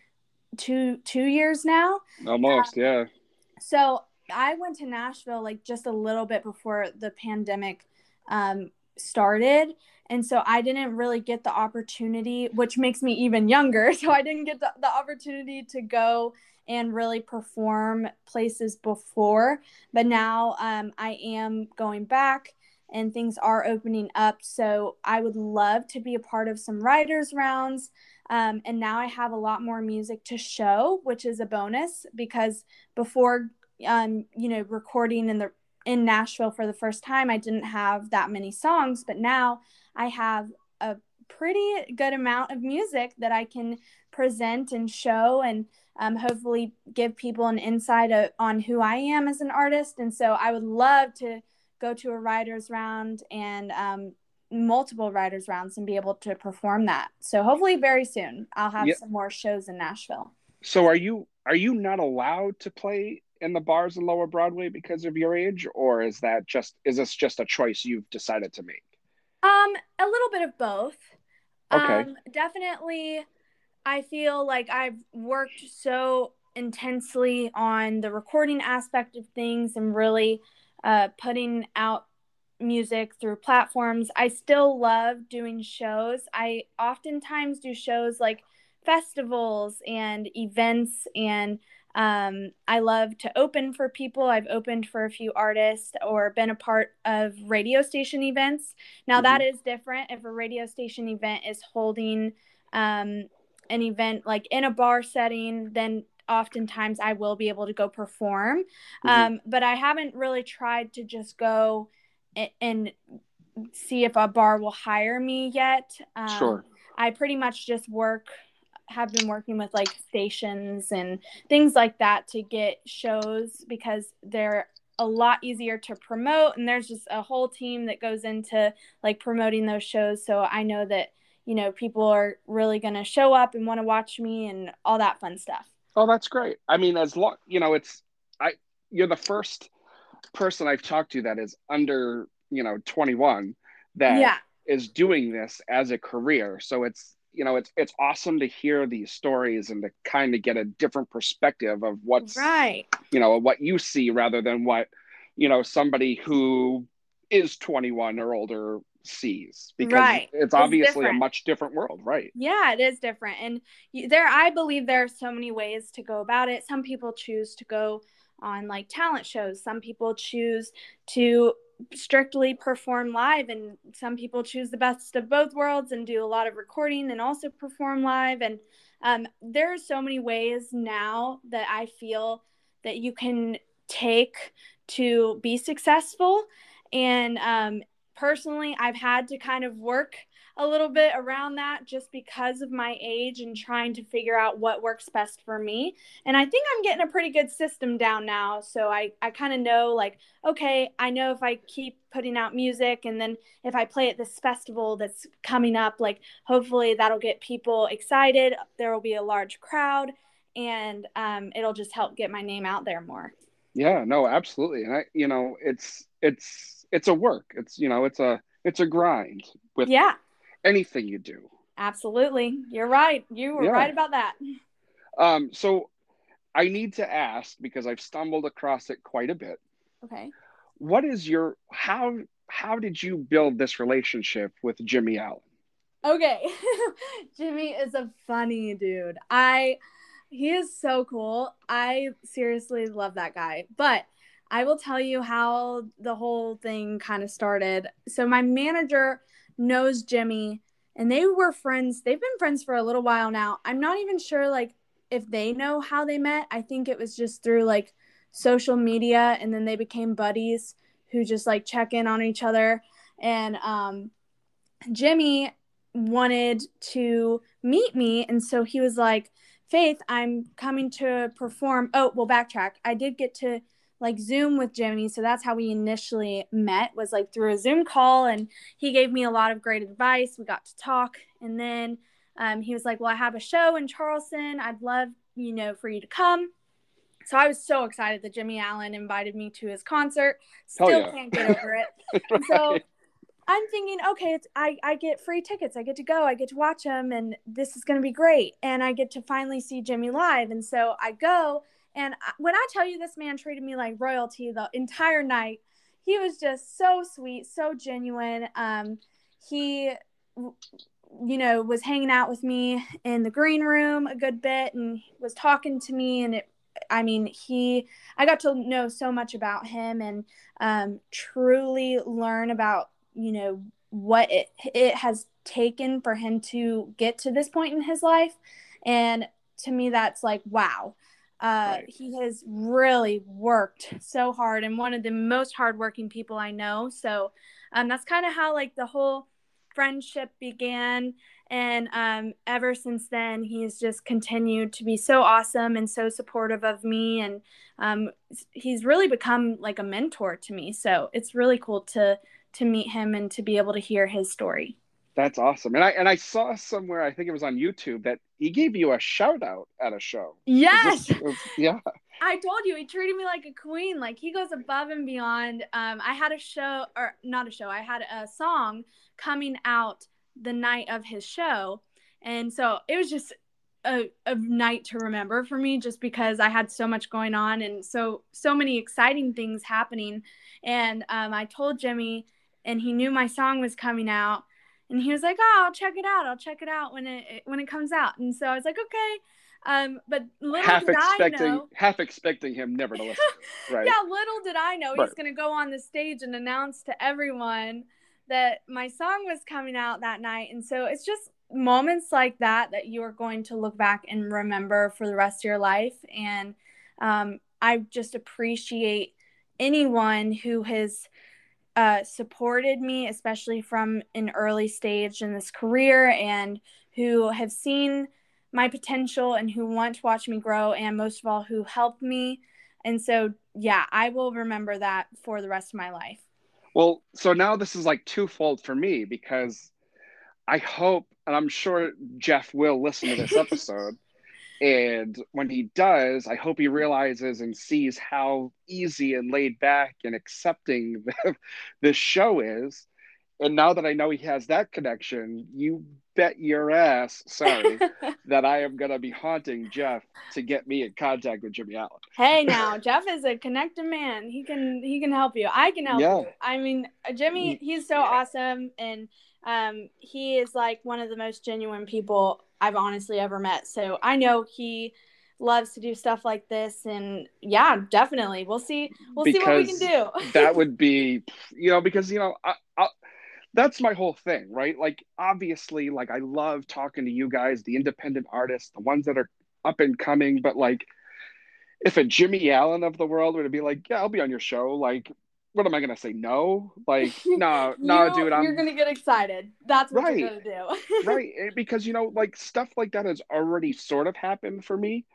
two two years now. Almost, um, yeah. So I went to Nashville like just a little bit before the pandemic um, started. And so I didn't really get the opportunity, which makes me even younger. So I didn't get the, the opportunity to go and really perform places before. But now um, I am going back and things are opening up. So I would love to be a part of some writers' rounds. Um, and now I have a lot more music to show, which is a bonus because before, um, you know, recording in the in Nashville for the first time, I didn't have that many songs, but now I have a pretty good amount of music that I can present and show and um, hopefully give people an insight of, on who I am as an artist. And so I would love to go to a writer's round and um, multiple writers rounds and be able to perform that. So hopefully very soon I'll have yep. some more shows in Nashville. So are you are you not allowed to play in the bars in Lower Broadway because of your age or is that just is this just a choice you've decided to make? Um a little bit of both. Okay. Um, definitely I feel like I've worked so intensely on the recording aspect of things and really uh, putting out music through platforms. I still love doing shows. I oftentimes do shows like festivals and events and um, I love to open for people. I've opened for a few artists or been a part of radio station events. Now, mm-hmm. that is different if a radio station event is holding um, an event like in a bar setting, then oftentimes I will be able to go perform. Mm-hmm. Um, but I haven't really tried to just go and, see if a bar will hire me yet. Um, sure. I pretty much just work have been working with like stations and things like that to get shows because they're a lot easier to promote and there's just a whole team that goes into like promoting those shows so i know that you know people are really going to show up and want to watch me and all that fun stuff oh that's great i mean as long you know it's i you're the first person i've talked to that is under you know 21 that yeah. is doing this as a career. So it's you know it's it's awesome to hear these stories and to kind of get a different perspective of what's right. you know what you see rather than what you know somebody who is 21 or older sees. Because right. it's obviously it's a much different world. Right. Yeah it is different. And there i believe there are so many ways to go about it. Some people choose to go on like talent shows. Some people choose to strictly perform live and some people choose the best of both worlds and do a lot of recording and also perform live. And um, there are so many ways now that i feel that you can take to be successful. And um, personally i've had to kind of work a little bit around that just because of my age and trying to figure out what works best for me. And I think I'm getting a pretty good system down now. So I, I kind of know, like, okay, I know if I keep putting out music and then if I play at this festival that's coming up, like, hopefully that'll get people excited. There will be a large crowd and um, it'll just help get my name out there more. Yeah, no, absolutely. And I, you know, it's, it's, it's a work. It's, you know, it's a, it's a grind with yeah anything you do. Absolutely. You're right. You were yeah. right about that. Um, so I need to ask because I've stumbled across it quite a bit. Okay. What is your how how did you build this relationship with Jimmy Allen? Okay. Jimmy is a funny dude. I he is so cool. I seriously love that guy. But I will tell you how the whole thing kind of started. So my manager knows Jimmy and they were friends. They've been friends for a little while now. I'm not even sure like if they know how they met. I think it was just through like social media and then they became buddies who just like check in on each other and um Jimmy wanted to meet me and so he was like Faith, I'm coming to perform. Oh, well backtrack. I did get to like Zoom with Jimmy. So that's how we initially met was like through a Zoom call and he gave me a lot of great advice. We got to talk and then um, he was like, well, I have a show in Charleston. I'd love, you know, for you to come. So I was so excited that Jimmy Allen invited me to his concert. Still yeah. can't get over it. right. So I'm thinking, okay, it's I, I get free tickets. I get to go. I get to watch him, and this is going to be great. And I get to finally see Jimmy live. And so I go, and when I tell you this man treated me like royalty the entire night, he was just so sweet, so genuine. Um, he, you know, was hanging out with me in the green room a good bit and was talking to me. And it, I mean, he, I got to know so much about him and um, truly learn about, you know, what it, it has taken for him to get to this point in his life. And to me, that's like, wow uh, right. He has really worked so hard and one of the most hardworking people I know. So um, that's kind of how like the whole friendship began. And um, ever since then, he's just continued to be so awesome and so supportive of me. And um, he's really become like a mentor to me. So it's really cool to to meet him and to be able to hear his story. That's awesome. And I and I saw somewhere, I think it was on YouTube, that he gave you a shout out at a show. Yes. Was, yeah. I told you he treated me like a queen. Like he goes above and beyond. Um, I had a show or not a show. I had a song coming out the night of his show, and so it was just a, a night to remember for me, just because I had so much going on and so so many exciting things happening. And um, I told Jimmy, and he knew my song was coming out and he was like, "Oh, I'll check it out. I'll check it out when it when it comes out." And so I was like, "Okay." Um, but little half did expecting I know, half expecting him never to listen. Right. yeah, little did I know right. he's going to go on the stage and announce to everyone that my song was coming out that night. And so it's just moments like that that you are going to look back and remember for the rest of your life. And um, I just appreciate anyone who has uh, supported me, especially from an early stage in this career, and who have seen my potential and who want to watch me grow and most of all who helped me. And so yeah i will remember that for the rest of my life. Well so now this is like twofold for me because i hope and i'm sure jeff will listen to this episode and when he does i hope he realizes and sees how easy and laid back and accepting the, this show is and now that I know he has that connection, you bet your ass, sorry, that I am going to be haunting Jeff to get me in contact with Jimmy Allen. Hey, now Jeff is a connected man. He can he can help you. I can help yeah. you. I mean, Jimmy, he's so awesome, and um, he is like one of the most genuine people I've honestly ever met. So I know he loves to do stuff like this and yeah definitely we'll see we'll because see what we can do that would be you know because you know I, I, that's my whole thing, right? Like, obviously, like I love talking to you guys, the independent artists, the ones that are up and coming. But like, if a Jimmy Allen of the world were to be like, "Yeah, I'll be on your show," like, what am I gonna say? No, like, no, no, dude. I'm, you're gonna get excited. That's what right, you're gonna do. right, because you know, like stuff like that has already sort of happened for me.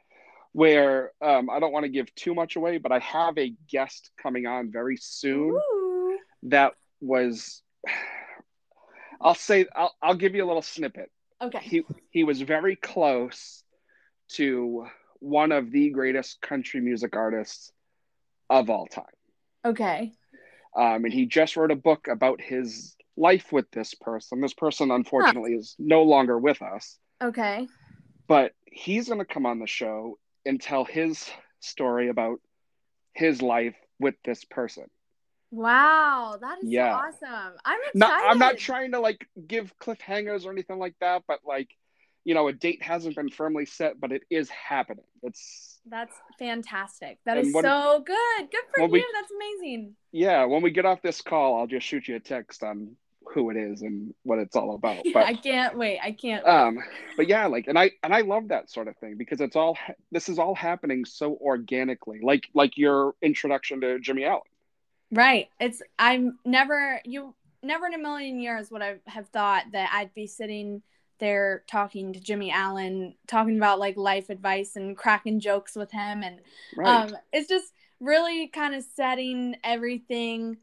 Where um, I don't want to give too much away, but I have a guest coming on very soon Ooh. that was I'll say I'll I'll give you a little snippet. Okay. He he was very close to one of the greatest country music artists of all time. Okay. Um, and he just wrote a book about his life with this person. This person, unfortunately, huh. is no longer with us. Okay. But he's going to come on the show and tell his story about his life with this person. Wow, that is yeah. so awesome. I'm excited. Not, I'm not trying to like give cliffhangers or anything like that, but like, you know, a date hasn't been firmly set, but it is happening. It's that's fantastic. That is when, so good. Good for you. We, that's amazing. Yeah, when we get off this call, I'll just shoot you a text on who it is and what it's all about. But I can't wait. I can't. Wait. Um, but yeah, like, and I and I love that sort of thing because it's all this is all happening so organically, like like your introduction to Jimmy Allen. Right. It's I'm never you never in a million years would I have thought that I'd be sitting there talking to Jimmy Allen, talking about like life advice and cracking jokes with him. And right. um it's just really kind of setting everything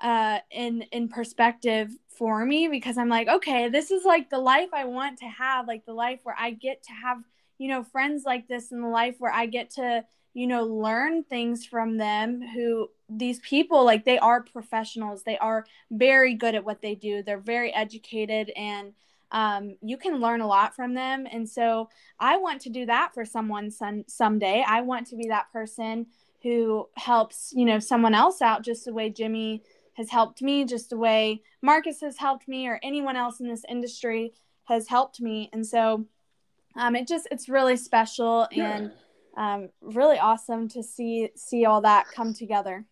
uh in in perspective for me because I'm like, okay, this is like the life I want to have, like the life where I get to have, you know, friends like this in the life where I get to you know learn things from them who these people like they are professionals. They are very good at what they do. They're very educated and um, you can learn a lot from them. And so i want to do that for someone some, someday. I want to be that person who helps you know someone else out just the way jimmy has helped me just the way marcus has helped me or anyone else in this industry has helped me. And so um, it just it's really special and um, really awesome to see see all that come together.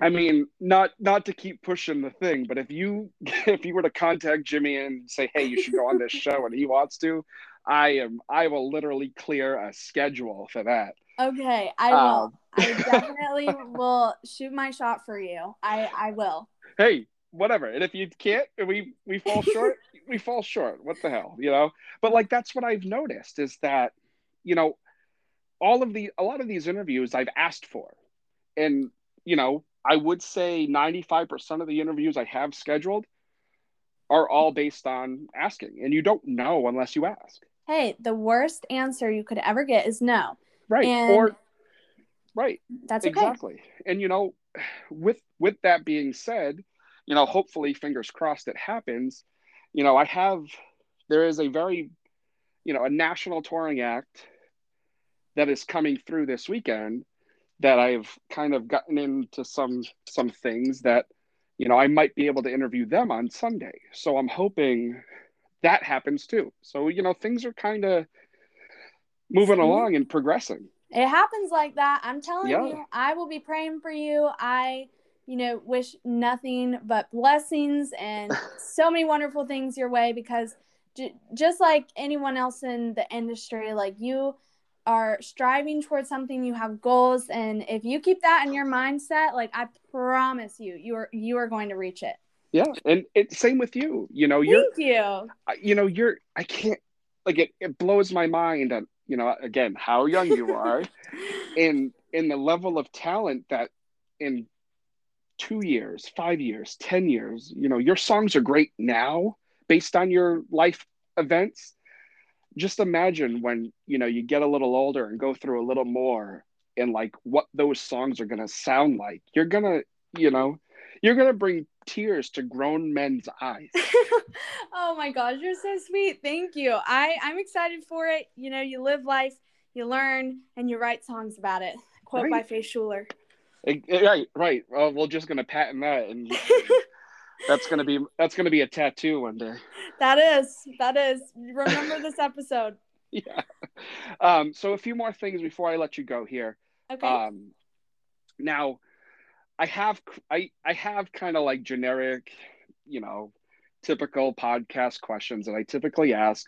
I mean, not not to keep pushing the thing, but if you if you were to contact Jimmy and say, "Hey, you should go on this show," and he wants to, I am I will literally clear a schedule for that. Okay, I will. Um, I definitely will shoot my shot for you. I I will. Hey, whatever. And if you can't, we we fall short, we fall short. What the hell, you know? But like that's what I've noticed is that, you know, all of the a lot of these interviews I've asked for, and you know I would say ninety five percent of the interviews I have scheduled are all based on asking, and you don't know unless you ask. Hey, the worst answer you could ever get is no. Right. And or right. That's okay. exactly. And you know, with with that being said, you know, hopefully, fingers crossed, it happens. You know, I have there is a very, you know, a national touring act that is coming through this weekend that I've kind of gotten into some some things that you know I might be able to interview them on Sunday. So I'm hoping that happens too. So you know things are kind of moving along and progressing. It happens like that. I'm telling yeah. you, I will be praying for you. I you know wish nothing but blessings and so many wonderful things your way because j- just like anyone else in the industry like you are striving towards something you have goals and if you keep that in your mindset like i promise you you are you are going to reach it. Yeah and it's same with you you know you're Thank you. You know you're i can't like it, it blows my mind that you know again how young you are in in the level of talent that in two years five years ten years you know your songs are great now based on your life events just imagine when you know you get a little older and go through a little more and like what those songs are going to sound like. You're going to you know you're going to bring tears to grown men's eyes. Oh my gosh you're so sweet. Thank you. I i'm excited for it. You know you live life you learn and you write songs about it. Quote right. by Faith Schuler. Right right. Well we're just going to patent that and that's going to be that's going to be a tattoo one day. That is that is. Remember this episode. Yeah. Um so a few more things before i let you go here. Okay. Um now I have I I have kind of like generic, you know, typical podcast questions that I typically ask.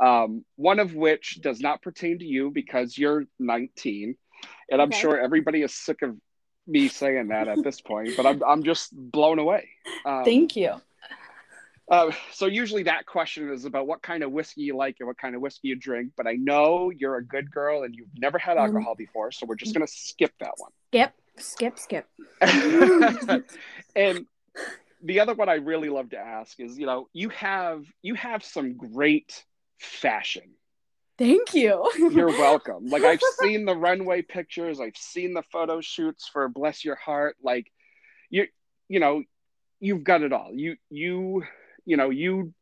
Um, one of which does not pertain to you because you're 19, and I'm sure everybody is sick of me saying that at this point. But I'm I'm just blown away. Um, Thank you. Uh, so usually that question is about what kind of whiskey you like and what kind of whiskey you drink. But I know you're a good girl and you've never had mm. alcohol before, so we're just gonna skip that one. Skip, skip, skip. and the other one I really love to ask is, you know, you have you have some great fashion. Thank you. You're welcome. Like I've seen the runway pictures, I've seen the photo shoots for Bless Your Heart. Like you, you know, you've got it all. You you you know, you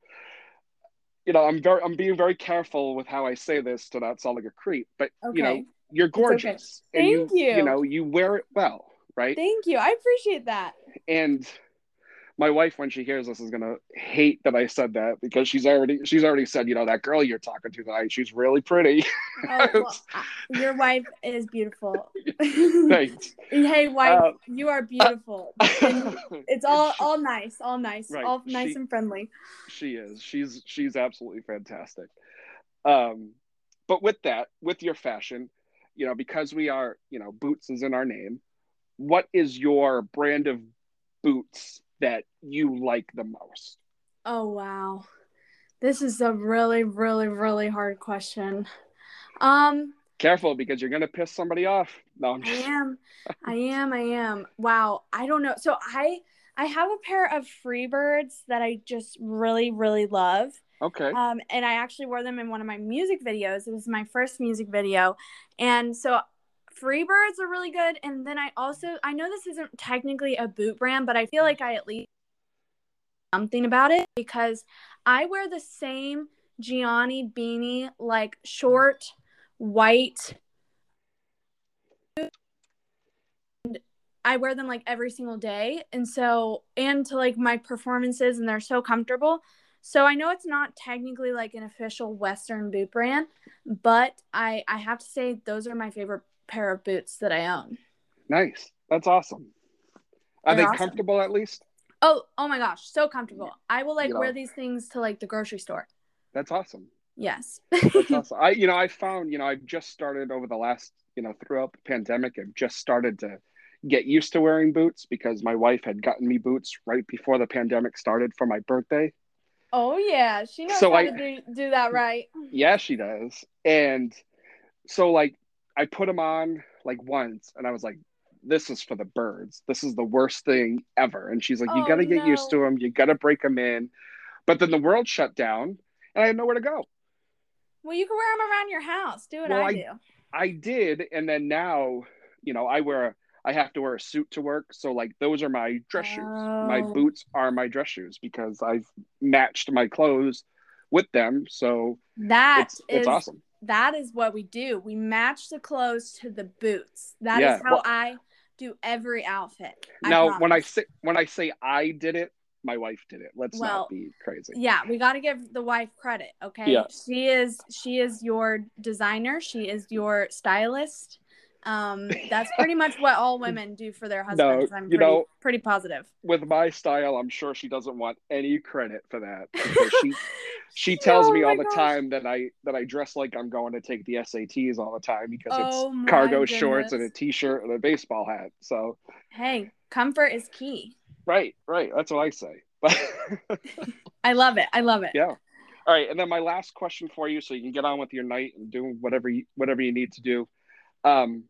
you know, I'm very I'm being very careful with how I say this to not sound like a creep, but okay. you know, you're gorgeous. Okay. Thank you, you. You know, you wear it well, right? Thank you. I appreciate that. And my wife when she hears this is gonna hate that I said that because she's already she's already said you know that girl you're talking to tonight she's really pretty. Oh, well, your wife is beautiful. Thanks. hey wife, uh, you are beautiful. it's all all nice, all nice, right. all nice she, and friendly. She is. She's she's absolutely fantastic. Um, but with that, with your fashion, you know, because we are you know boots is in our name. What is your brand of boots that you like the most? Oh, wow. This is a really, really, really hard question. Um, Careful because you're going to piss somebody off. No, I'm just... I am. I am. I am. Wow. I don't know. So I. I have a pair of Freebirds that I just really, really love. Okay. Um, and I actually wore them in one of my music videos. It was my first music video. And so Freebirds are really good. And then I also I know this isn't technically a boot brand, but I feel like I at least something about it because I wear the same Gianni Bini, like short, white. And I wear them like every single day. And so, and to like my performances, and they're so comfortable. So I know it's not technically like an official Western boot brand, but I I have to say those are my favorite pair of boots that I own. Nice. That's awesome. Are They're they awesome. comfortable at least? Oh, oh my gosh, so comfortable. I will like you know, wear these things to like the grocery store. That's awesome. Yes. that's awesome. I you know, I found, you know, I've just started over the last, you know, throughout the pandemic, I've just started to get used to wearing boots because my wife had gotten me boots right before the pandemic started for my birthday. Oh yeah, she knows so how I, to do, do that right. Yeah, she does. And so like I put them on like once and I was like, this is for the birds. This is the worst thing ever. And she's like, you oh, got to get no. used to them. You got to break them in. But then the world shut down and I had nowhere to go. Well, you can wear them around your house. Do what well, I, I do. I did. And then now, you know, I wear, a, I have to wear a suit to work. So like those are my dress shoes. My oh. boots are my dress shoes because I've matched my clothes with them. So that it's, it's awesome that is what we do. We match the clothes to the boots. That yeah. is how well, I do every outfit. I now, promise. when I say when I say I did it, my wife did it. Let's well, not be crazy. Yeah, we got to give the wife credit. Okay, yeah. she is she is your designer. She is your stylist. Um, that's pretty much what all women do for their husbands. No, I'm pretty, you know, pretty positive. With my style, I'm sure she doesn't want any credit for that. She she tells oh me all the gosh. time that I that I dress like I'm going to take the SATs all the time because oh it's cargo goodness. shorts and a t-shirt and a baseball hat. So hey, comfort is key. Right, right. That's what I say. I love it. I love it. Yeah. All right, and then my last question for you, so you can get on with your night and do whatever you, whatever you need to do. Um,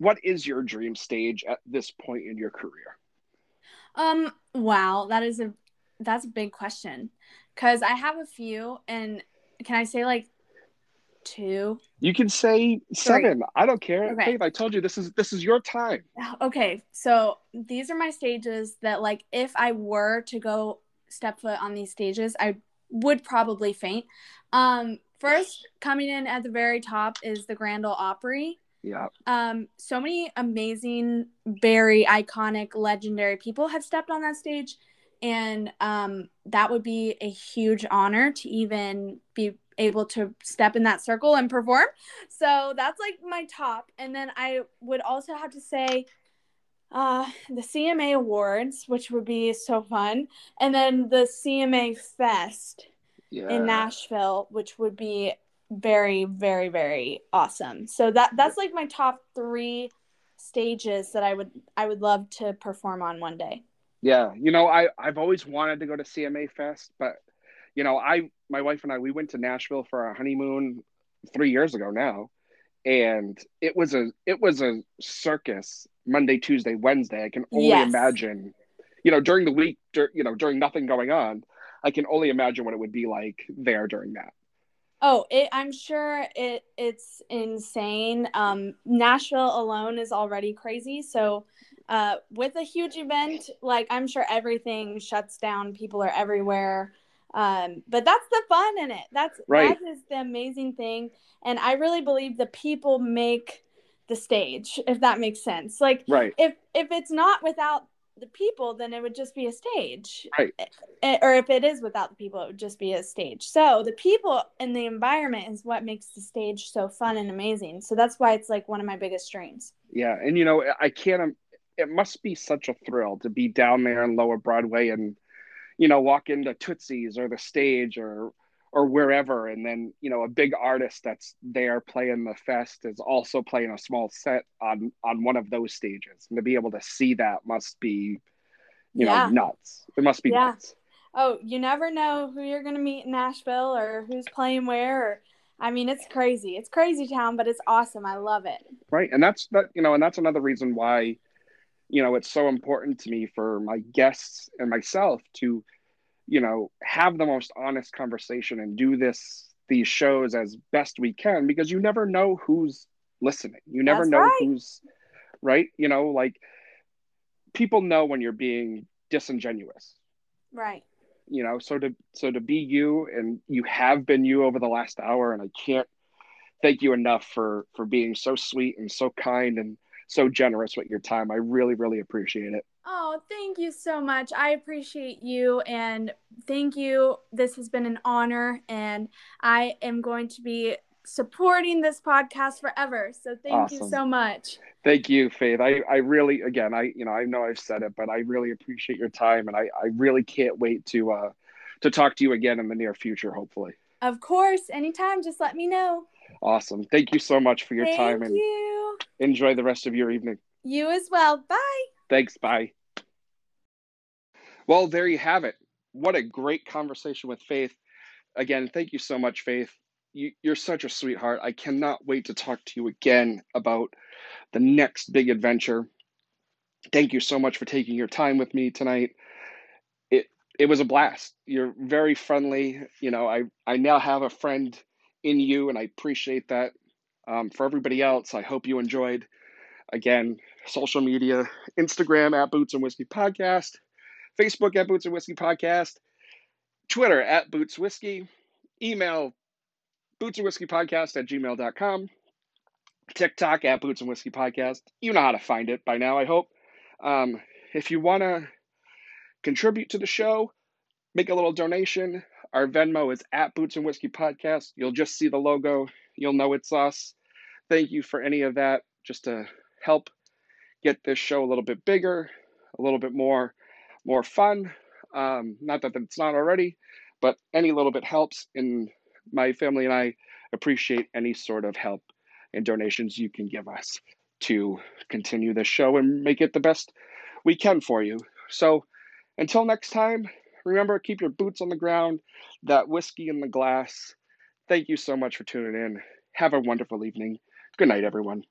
what is your dream stage at this point in your career? Um, wow, that is a that's a big question because I have a few, and can I say like two? You can say seven. Three. I don't care. Okay. Faith, I told you this is this is your time. Okay, so these are my stages that like if I were to go step foot on these stages, I would probably faint. Um, first coming in at the very top is the Grand Ole Opry. Yeah. Um, so many amazing, very iconic, legendary people have stepped on that stage, and um, that would be a huge honor to even be able to step in that circle and perform. So that's like my top, and then I would also have to say uh, the CMA Awards, which would be so fun, and then the CMA Fest yeah. in Nashville, which would be very, very, very awesome. So that that's like my top three stages that I would I would love to perform on one day. Yeah, you know, I I've always wanted to go to CMA Fest, but you know, I my wife and I we went to Nashville for our honeymoon three years ago now, and it was a it was a circus Monday, Tuesday, Wednesday. I can only Yes. imagine, you know, during the week, dur- you know, during nothing going on, I can only imagine what it would be like there during that. Oh, it, I'm sure it it's insane. Um, Nashville alone is already crazy. So, uh, with a huge event, like I'm sure everything shuts down. People are everywhere. Um, but that's the fun in it. That's Right. that is the amazing thing. And I really believe the people make the stage, if that makes sense. Like Right. if if it's not without the people, then it would just be a stage. Right. Eh, or if it is without the people, it would just be a stage. So the people and the environment is what makes the stage so fun and amazing. So that's why it's like one of my biggest dreams. Yeah, and you know, I can't. um, It must be such a thrill to be down there in Lower Broadway and, you know, walk into Tootsie's or the stage or or wherever, and then you know a big artist that's there playing the fest is also playing a small set on on one of those stages, and to be able to see that must be, you Yeah. know, nuts. It must be Yeah. nuts. Oh, you never know who you're gonna meet in Nashville or who's playing where. Or, I mean, it's crazy. It's crazy town, but it's awesome. I love it. right and that's that you know and that's another reason why you know it's so important to me for my guests and myself to you know have the most honest conversation and do this these shows as best we can because you never know who's listening you never That's know right. who's right you know like people know when you're being disingenuous Right. you know so to so to be you and you have been you over the last hour and i can't thank you enough for for being so sweet and so kind and so generous with your time i really really appreciate it Oh, thank you so much. I appreciate you and thank you. This has been an honor, and I am going to be supporting this podcast forever. So thank you so much. thank you faith i i really again i you know i know i've said it but i really appreciate your time and i i really can't wait to uh to talk to you again in the near future hopefully Of course, anytime, just let me know. Awesome thank you so much for your thank time and you. enjoy the rest of your evening You as well. Bye. Thanks. Bye. Well, there you have it. What a great conversation with Faith. Again, thank you so much, Faith. You, you're such a sweetheart. I cannot wait to talk to you again about the next big adventure. Thank you so much for taking your time with me tonight. It it was a blast. You're very friendly. You know, I I now have a friend in you, and I appreciate that. Um, for everybody else, I hope you enjoyed. Again, social media, Instagram at Boots and Whiskey Podcast, Facebook at Boots and Whiskey Podcast, Twitter at Boots Whiskey, email Boots and Whiskey Podcast at gmail.com, TikTok at Boots and Whiskey Podcast. You know how to find it by now, I hope. Um, if you want to contribute to the show, make a little donation. Our Venmo is at Boots and Whiskey Podcast. You'll just see the logo, you'll know it's us. Thank you for any of that, just to help get this show a little bit bigger, a little bit more more fun. Um, not that it's not already, but any little bit helps. And my family and I appreciate any sort of help and donations you can give us to continue this show and make it the best we can for you. So until next time, Remember, keep your boots on the ground, that whiskey in the glass. Thank you so much for tuning in. Have a wonderful evening. Good night, everyone.